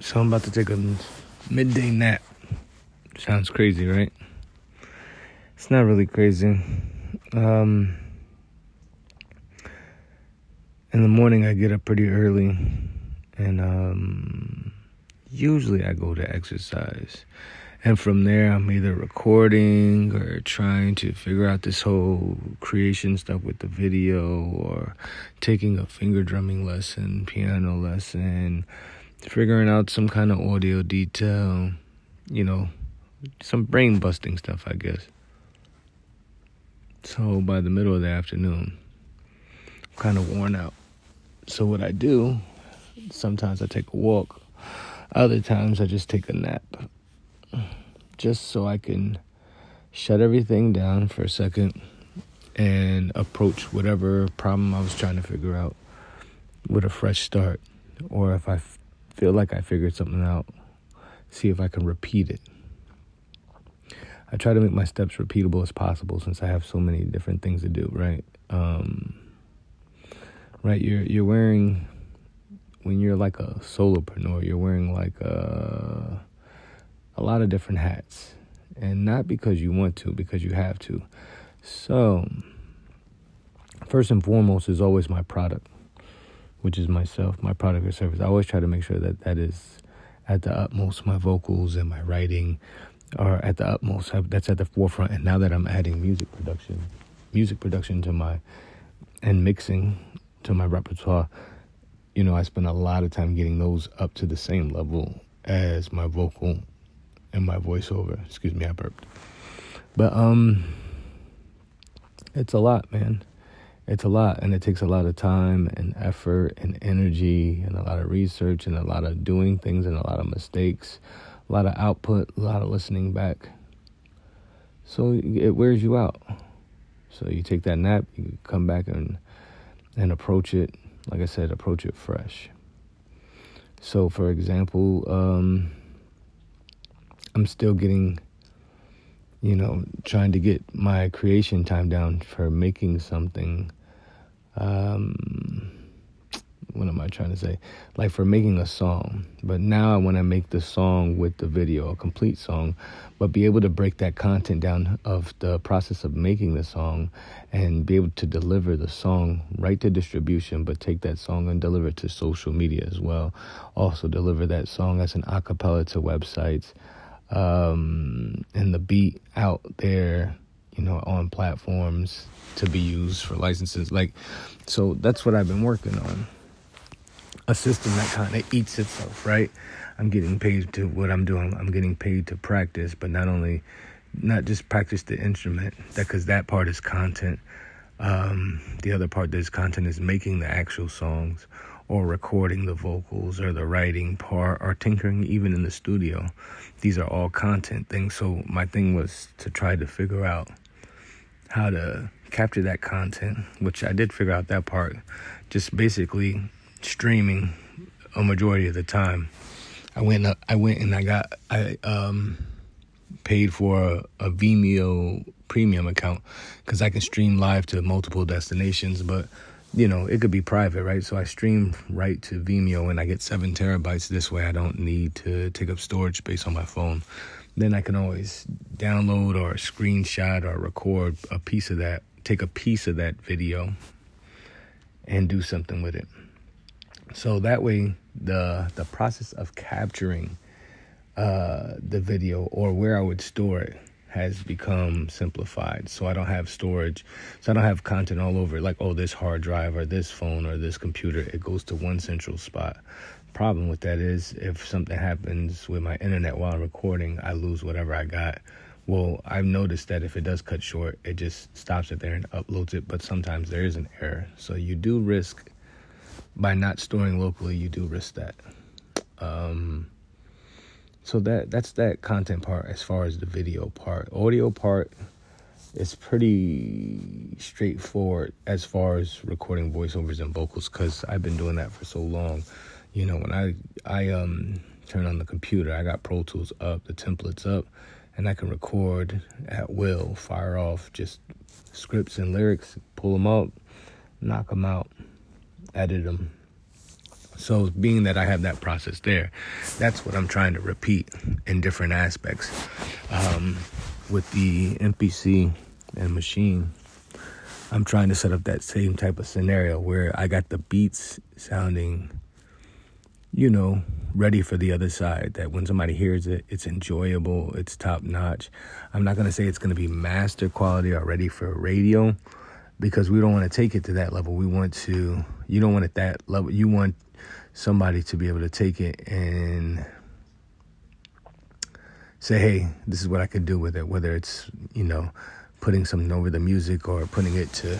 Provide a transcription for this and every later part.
So I'm about to take a midday nap. Sounds crazy, right? It's not really crazy. Um, in the morning, I get up pretty early, and um, usually I go to exercise. And from there, I'm either recording or trying to figure out this whole creation stuff with the video or taking a finger drumming lesson, piano lesson, figuring out some kind of audio detail, you know, some brain busting stuff, I guess. So by the middle of the afternoon, I'm kind of worn out. So what I do, sometimes I take a walk, other times I just take a nap just so I can shut everything down for a second and approach whatever problem I was trying to figure out with a fresh start. Or if I feel like I figured something out, see if I can repeat it. I try to make my steps repeatable as possible since I have so many different things to do, right? Um, right, you're you're wearing when you're like a solopreneur, you're wearing like a a lot of different hats. And not because you want to, because you have to. So, first and foremost is always my product, which is myself, my product or service. I always try to make sure that that is at the utmost. My vocals and my writing are at the utmost. That's at the forefront. And now that I'm adding music production, music production to my and mixing to my repertoire, you know, I spend a lot of time getting those up to the same level as my vocal and my voiceover. Excuse me, I burped. But um it's a lot, man. It's a lot and it takes a lot of time and effort and energy and a lot of research and a lot of doing things and a lot of mistakes, a lot of output, a lot of listening back. So it wears you out. So you take that nap, you come back and and approach it, like I said, approach it fresh. So for example, um I'm still getting, you know, trying to get my creation time down for making something. Um, what am I trying to say? Like for making a song. But now I want to make the song with the video, a complete song, but be able to break that content down of the process of making the song and be able to deliver the song right to distribution, but take that song and deliver it to social media as well. Also deliver that song as an acapella to websites um, and the beat out there, you know, on platforms to be used for licenses. Like, so that's what I've been working on. A system that kind of eats itself, right? I'm getting paid to what I'm doing. I'm getting paid to practice, but not only, not just practice the instrument, that because that part is content. Um, the other part that's content is making the actual songs or recording the vocals or the writing part or tinkering even in the studio. These are all content things. So my thing was to try to figure out how to capture that content, which I did figure out that part. Just basically streaming a majority of the time. I went I went and I got I um paid for a, a Vimeo premium account because I can stream live to multiple destinations, but you know, it could be private, right? So I stream right to Vimeo and I get seven terabytes. This way I don't need to take up storage space on my phone. Then I can always download or screenshot or record a piece of that, take a piece of that video and do something with it. So that way the the process of capturing uh, the video or where I would store it has become simplified. So I don't have storage. So I don't have content all over like, oh, this hard drive or this phone or this computer. It goes to one central spot. Problem with that is if something happens with my internet while I'm recording, I lose whatever I got. Well, I've noticed that if it does cut short, it just stops it there and uploads it. But sometimes there is an error. So you do risk, by not storing locally, you do risk that. Um, so that that's that content part as far as the video part. Audio part is pretty straightforward as far as recording voiceovers and vocals because i've been doing that for so long. You know when i i um turn on the computer i got pro tools up the templates up and i can record at will fire off just scripts and lyrics pull them up knock them out edit them So, being that I have that process there, that's what I'm trying to repeat in different aspects. Um, with the MPC and Maschine, I'm trying to set up that same type of scenario where I got the beats sounding, you know, ready for the other side. That when somebody hears it, it's enjoyable, it's top notch. I'm not going to say it's going to be master quality or ready for radio because we don't want to take it to that level. We want to, you don't want it that level. You want somebody to be able to take it and say, hey, this is what I could do with it, whether it's, you know, putting something over the music or putting it to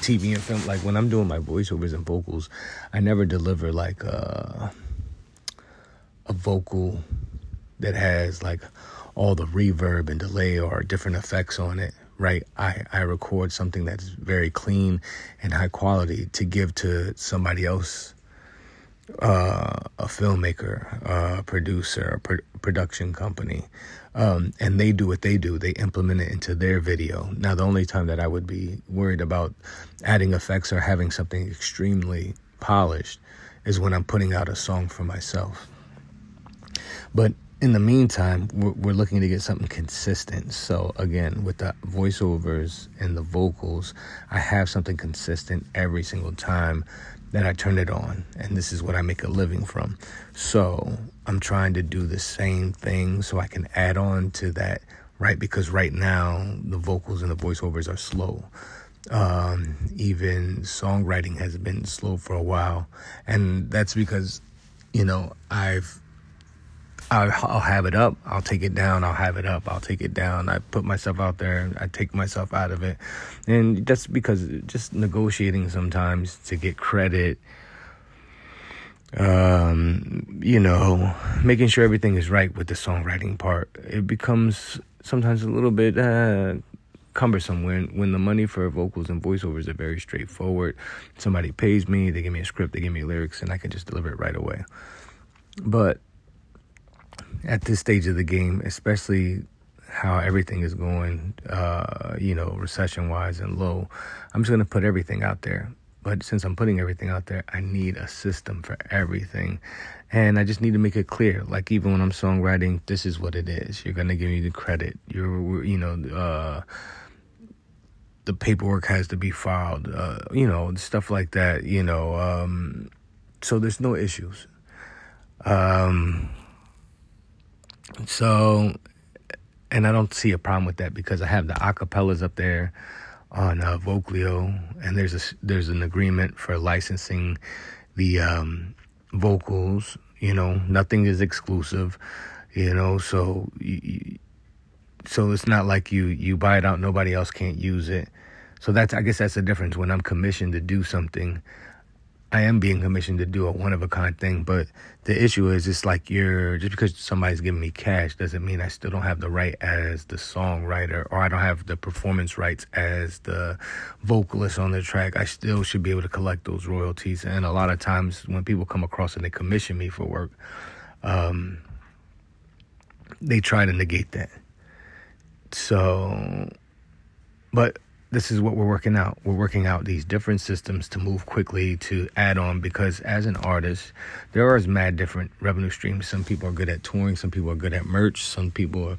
TV and film. Like when I'm doing my voiceovers and vocals, I never deliver like a, a vocal that has like all the reverb and delay or different effects on it right i i record something that's very clean and high quality to give to somebody else uh, a filmmaker, a producer, a pro- production company, um, and they do what they do. They implement it into their video. Now, the only time that I would be worried about adding effects or having something extremely polished is when I'm putting out a song for myself. But in the meantime, we're, we're looking to get something consistent. So, again, with the voiceovers and the vocals, I have something consistent every single time that I turn it on, and this is what I make a living from. So I'm trying to do the same thing so I can add on to that, right? Because right now the vocals and the voiceovers are slow. Um, even songwriting has been slow for a while, and that's because, you know, I've I'll, have it up. I'll take it down. I'll have it up. I'll take it down. I put myself out there. I take myself out of it. And that's because just negotiating sometimes to get credit, um, you know, making sure everything is right with the songwriting part, it becomes sometimes a little bit uh, cumbersome when, when the money for vocals and voiceovers are very straightforward. Somebody pays me, they give me a script, they give me lyrics, and I can just deliver it right away. But at this stage of the game, especially how everything is going, uh, you know, recession wise and low, I'm just going to put everything out there. But since I'm putting everything out there, I need a system for everything. And I just need to make it clear. Like, even when I'm songwriting, this is what it is. You're going to give me the credit. You're, you know, uh, the paperwork has to be filed, uh, you know, stuff like that, you know. Um, so there's no issues. Um, so, and I don't see a problem with that because I have the acapellas up there on uh, Vocalio, and there's a there's an agreement for licensing the um, vocals. You know, nothing is exclusive. You know, so so it's not like you you buy it out, nobody else can't use it. So that's I guess that's the difference when I'm commissioned to do something. I am being commissioned to do a one of a kind thing, but the issue is it's like you're just because somebody's giving me cash doesn't mean I still don't have the right as the songwriter or I don't have the performance rights as the vocalist on the track. I still should be able to collect those royalties. And a lot of times when people come across and they commission me for work, um, they try to negate that. So, but this is what we're working out. We're working out these different systems to move quickly to add on because as an artist, there are mad different revenue streams. Some people are good at touring, some people are good at merch, some people are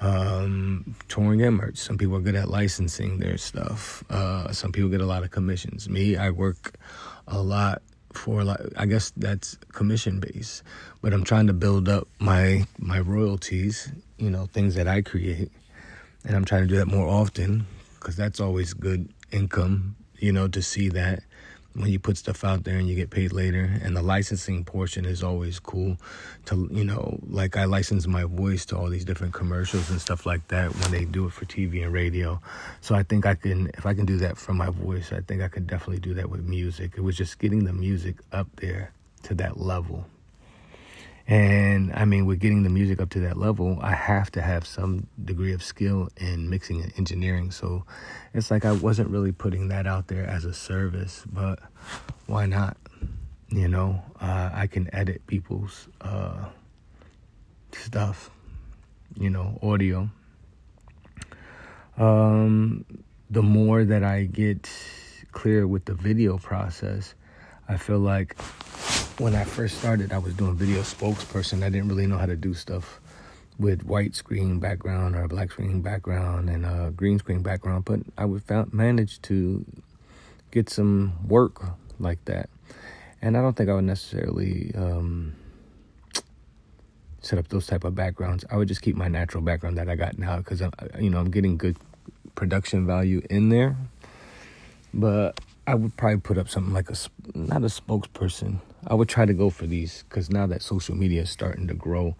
um, touring and merch, some people are good at licensing their stuff. Uh, some people get a lot of commissions. Me, I work a lot for like I guess that's commission based, but I'm trying to build up my my royalties, you know, things that I create. And I'm trying to do that more often because that's always good income, you know, to see that when you put stuff out there and you get paid later. And the licensing portion is always cool to, you know, like I license my voice to all these different commercials and stuff like that when they do it for TV and radio. So I think I can, if I can do that for my voice, I think I could definitely do that with music. It was just getting the music up there to that level. And I mean, with getting the music up to that level, I have to have some degree of skill in mixing and engineering. So it's like I wasn't really putting that out there as a service, but why not? You know, uh, I can edit people's uh, stuff, you know, audio. Um, the more that I get clear with the video process, I feel like when I first started, I was doing video spokesperson. I didn't really know how to do stuff with white screen background or black screen background and a green screen background, but I would found, manage to get some work like that. And I don't think I would necessarily um, set up those type of backgrounds. I would just keep my natural background that I got now because you know, I'm getting good production value in there. But I would probably put up something like a not a spokesperson. I would try to go for these because now that social media is starting to grow,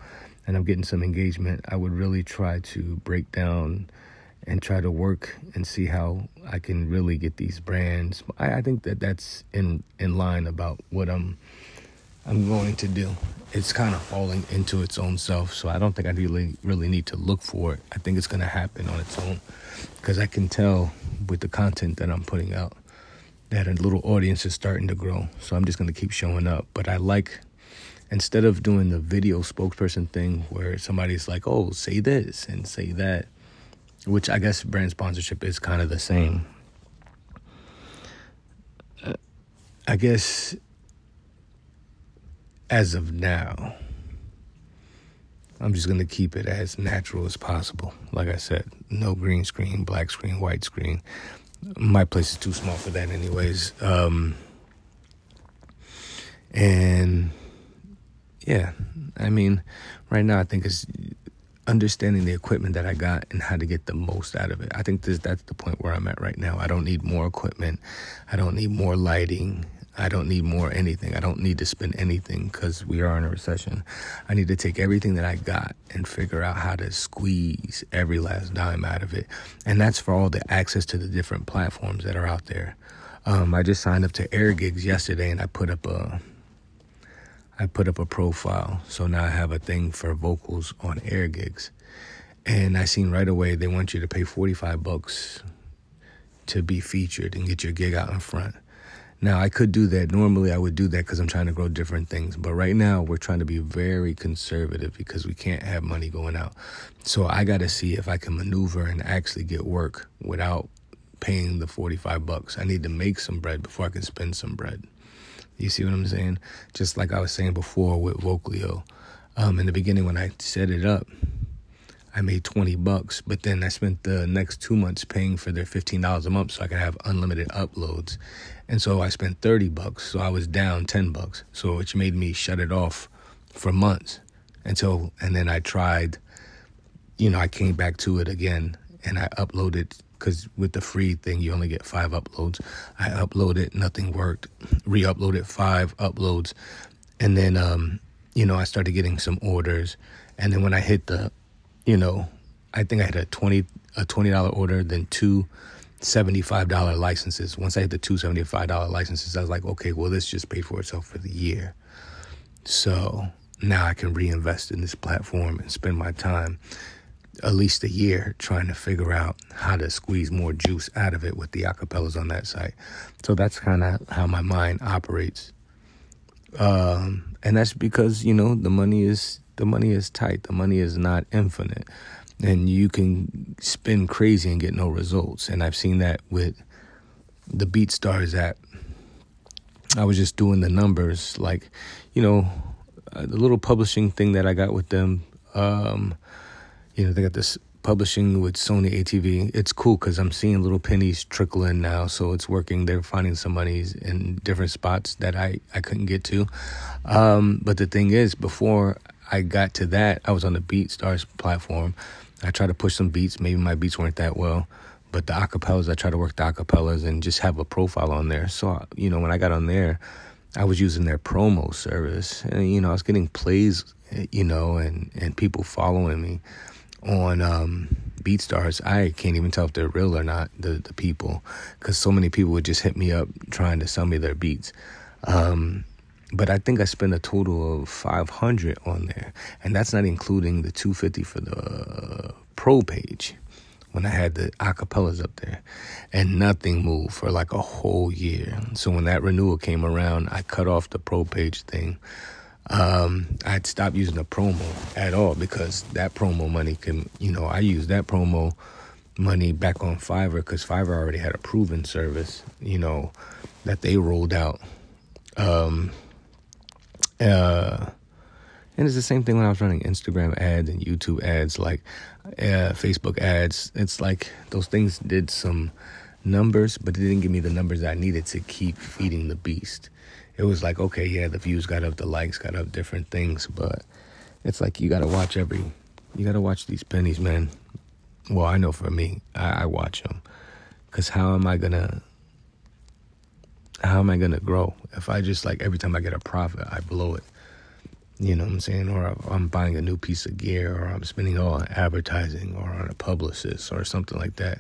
and I'm getting some engagement, I would really try to break down and try to work and see how I can really get these brands. I, I think that that's in in line about what I'm I'm going to do. It's kind of falling into its own self, so I don't think I really really need to look for it. I think it's going to happen on its own because I can tell with the content that I'm putting out that a little audience is starting to grow. So I'm just going to keep showing up. But I like instead of doing the video spokesperson thing where somebody's like, "Oh, say this and say that," which I guess brand sponsorship is kind of the same. I guess as of now, I'm just going to keep it as natural as possible. Like I said, no green screen, black screen, white screen. My place is too small for that, anyways. Um, and yeah, I mean, right now I think it's understanding the equipment that I got and how to get the most out of it. I think this, that's the point where I'm at right now. I don't need more equipment. I don't need more lighting. I don't need more anything. I don't need to spend anything because we are in a recession. I need to take everything that I got and figure out how to squeeze every last dime out of it. And that's for all the access to the different platforms that are out there. Um, I just signed up to AirGigs yesterday and I put up a I put up a profile. So now I have a thing for vocals on AirGigs. And I seen right away they want you to pay 45 bucks to be featured and get your gig out in front. Now, I could do that. Normally, I would do that because I'm trying to grow different things. But right now, we're trying to be very conservative because we can't have money going out. So I got to see if I can maneuver and actually get work without paying the 45 bucks. I need to make some bread before I can spend some bread. You see what I'm saying? Just like I was saying before with Vocalio. Um, in the beginning, when I set it up, I made 20 bucks, but then I spent the next two months paying for their $15 a month so I could have unlimited uploads. And so I spent 30 bucks, so I was down 10 bucks. So which made me shut it off for months until, and then I tried, you know, I came back to it again and I uploaded because with the free thing you only get five uploads. I uploaded, nothing worked. Re-uploaded five uploads, and then um, you know I started getting some orders, and then when I hit the, you know, I think I had a twenty a twenty dollar order, then two. $75 licenses. Once I hit the two $75 licenses, I was like, okay, well, this just paid for itself for the year. So now I can reinvest in this platform and spend my time at least a year trying to figure out how to squeeze more juice out of it with the acapellas on that site. So that's kind of how my mind operates. Um, and that's because, you know, the money is the money is tight. The money is not infinite. And you can spend crazy and get no results. And I've seen that with the BeatStars app. I was just doing the numbers like, you know, the little publishing thing that I got with them um, you know, they got this publishing with Sony ATV. It's cool because I'm seeing little pennies trickle in now, so it's working. They're finding some monies in different spots that I, I couldn't get to. Um, but the thing is, before I got to that, I was on the BeatStars platform. I tried to push some beats. Maybe my beats weren't that well. But the acapellas, I try to work the acapellas and just have a profile on there. So, you know, when I got on there, I was using their promo service. And, you know, I was getting plays, you know, and, and people following me on um, BeatStars, I can't even tell if they're real or not, the, the people, because so many people would just hit me up trying to sell me their beats. Um, but I think I spent a total of 500 on there, and that's not including the 250 for the pro page when I had the acapellas up there, and nothing moved for like a whole year. So when that renewal came around, I cut off the pro page thing um, I'd stop using the promo at all because that promo money can, you know, I use that promo money back on Fiverr because Fiverr already had a proven service, you know, that they rolled out. Um, Uh, and it's the same thing when I was running Instagram ads and YouTube ads, like uh, Facebook ads. It's like those things did some numbers, but it didn't give me the numbers I needed to keep feeding the beast. It was like, okay, yeah, the views got up, the likes got up, different things, but it's like you got to watch every, you got to watch these pennies, man. Well, I know for me, I, I watch them, cause how am I gonna, how am I gonna grow if I just like every time I get a profit, I blow it. You know what I'm saying? Or I'm buying a new piece of gear, or I'm spending all on advertising, or on a publicist, or something like that.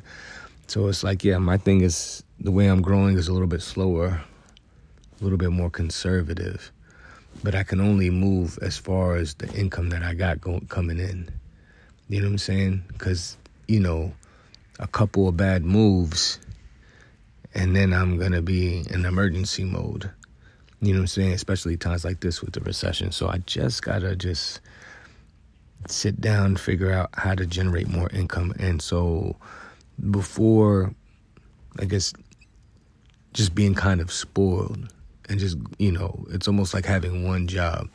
So it's like, yeah, my thing is the way I'm growing is a little bit slower, a little bit more conservative, but I can only move as far as the income that I got going coming in. You know what I'm saying? Because you know, a couple of bad moves, and then I'm gonna be in emergency mode. You know what I'm saying? Especially times like this with the recession. So I just gotta just sit down, figure out how to generate more income. And so before, I guess, just being kind of spoiled and just, you know, it's almost like having one job.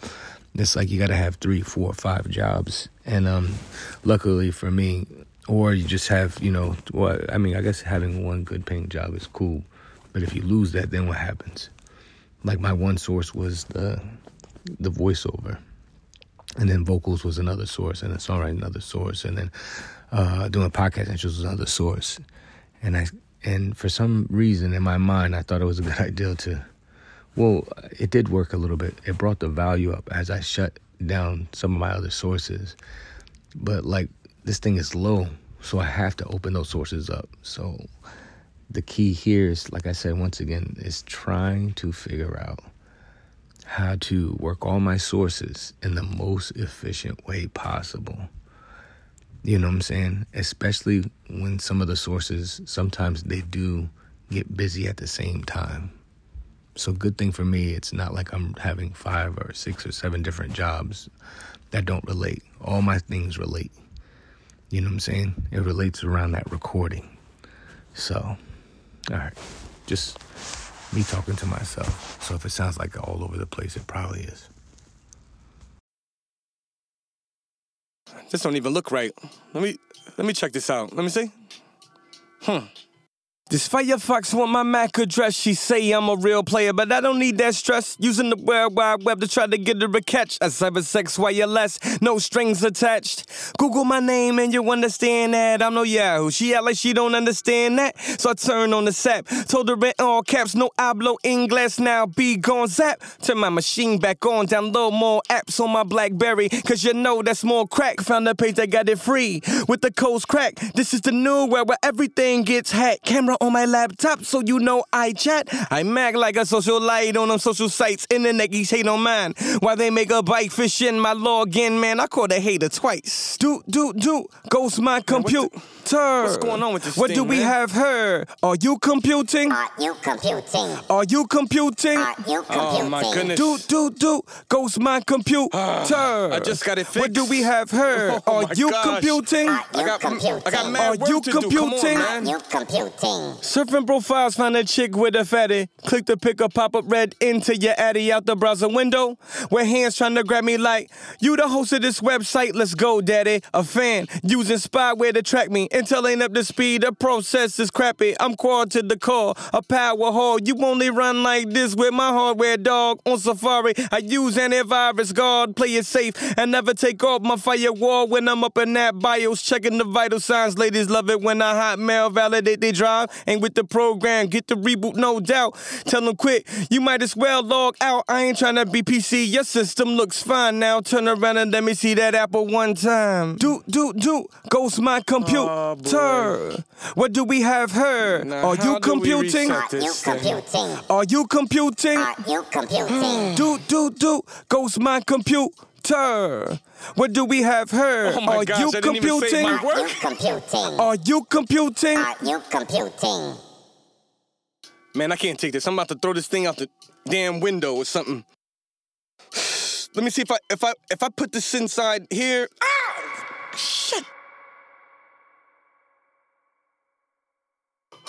It's like you got to have three, four, five jobs. And um, luckily for me, or you just have, you know, well, I mean, I guess having one good paying job is cool. But if you lose that, then what happens? Like my one source was the the voiceover, and then vocals was another source, and then songwriting another source, and then uh, doing podcast intros was another source. And I and for some reason in my mind, I thought it was a good idea to. Well, it did work a little bit. It brought the value up as I shut down some of my other sources. But like this thing is low, so I have to open those sources up. So the key here is, like I said, once again, is trying to figure out how to work all my sources in the most efficient way possible. You know what I'm saying? Especially when some of the sources, sometimes they do get busy at the same time. So, good thing for me, it's not like I'm having five or six or seven different jobs that don't relate. All my things relate. You know what I'm saying? It relates around that recording. So, all right. Just me talking to myself. So if it sounds like all over the place, it probably is. This don't even look right. Let me let me check this out. Let me see. Hmm. This Firefox want my MAC address. She say I'm a real player, but I don't need that stress. Using the World Wide Web to try to get her a catch. A cyber sex wireless, no strings attached. Google my name and you understand that I'm no Yahoo. She act like she don't understand that, so I turn on the sap. Told her in all caps, no hablo English. Now be gone zap. Turn my machine back on, download more apps on my BlackBerry, cause you know that's more crack. Found a page that got it free with the codes crack. This is the new world where everything gets hacked. Camera on my laptop, so you know I chat. I mag like a social light on them social sites. Internet geeks hate on mine. Why they make a bike fish in my login, man? I called a hater twice. Do, do, do. Ghost my computer. What's going on with this What thing, do we man? have here? Are you computing? Are you computing? Are you computing? Are you computing? Oh my goodness. Do, do, do. Ghost my computer. Ah, I just got it fixed. What do we have here? Oh Are you gosh. computing? Are I got computing? I got mad Are work you to do. Come on, computing? Are you computing? Surfing profiles, find a chick with a fatty. Click the pick a pop up red into your addy out the browser window. With hands trying to grab me like, you the host of this website, let's go, daddy. A fan using spyware to track me. Intel ain't up to speed, the process is crappy. I'm quad to the core, a power hog. You only run like this with my hardware, dog. On Safari, I use antivirus guard, play it safe, and never take off my firewall when I'm up in that BIOS, checking the vital signs. Ladies love it when I hotmail validate they drive. Ain't with the program, get the reboot, no doubt. Tell them quick, you might as well log out. I ain't trying to be PC, your system looks fine now. Turn around and let me see that apple one time. Do, do, do, ghost my computer. what do we have here? Now, Are you computing? Are you computing? Are you computing? Are you computing? Do, do, do, ghost my computer. What do we have here? Oh my Are gosh, you I didn't even say computing? my Are you Work? computing? Are you computing? Are you computing? Man, I can't take this. I'm about to throw this thing out the damn window or something. Let me see if I if I if I put this inside here. Ah! Shit.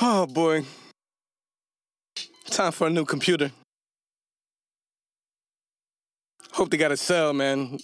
Oh boy. Time for a new computer. Hope they got a cell, man.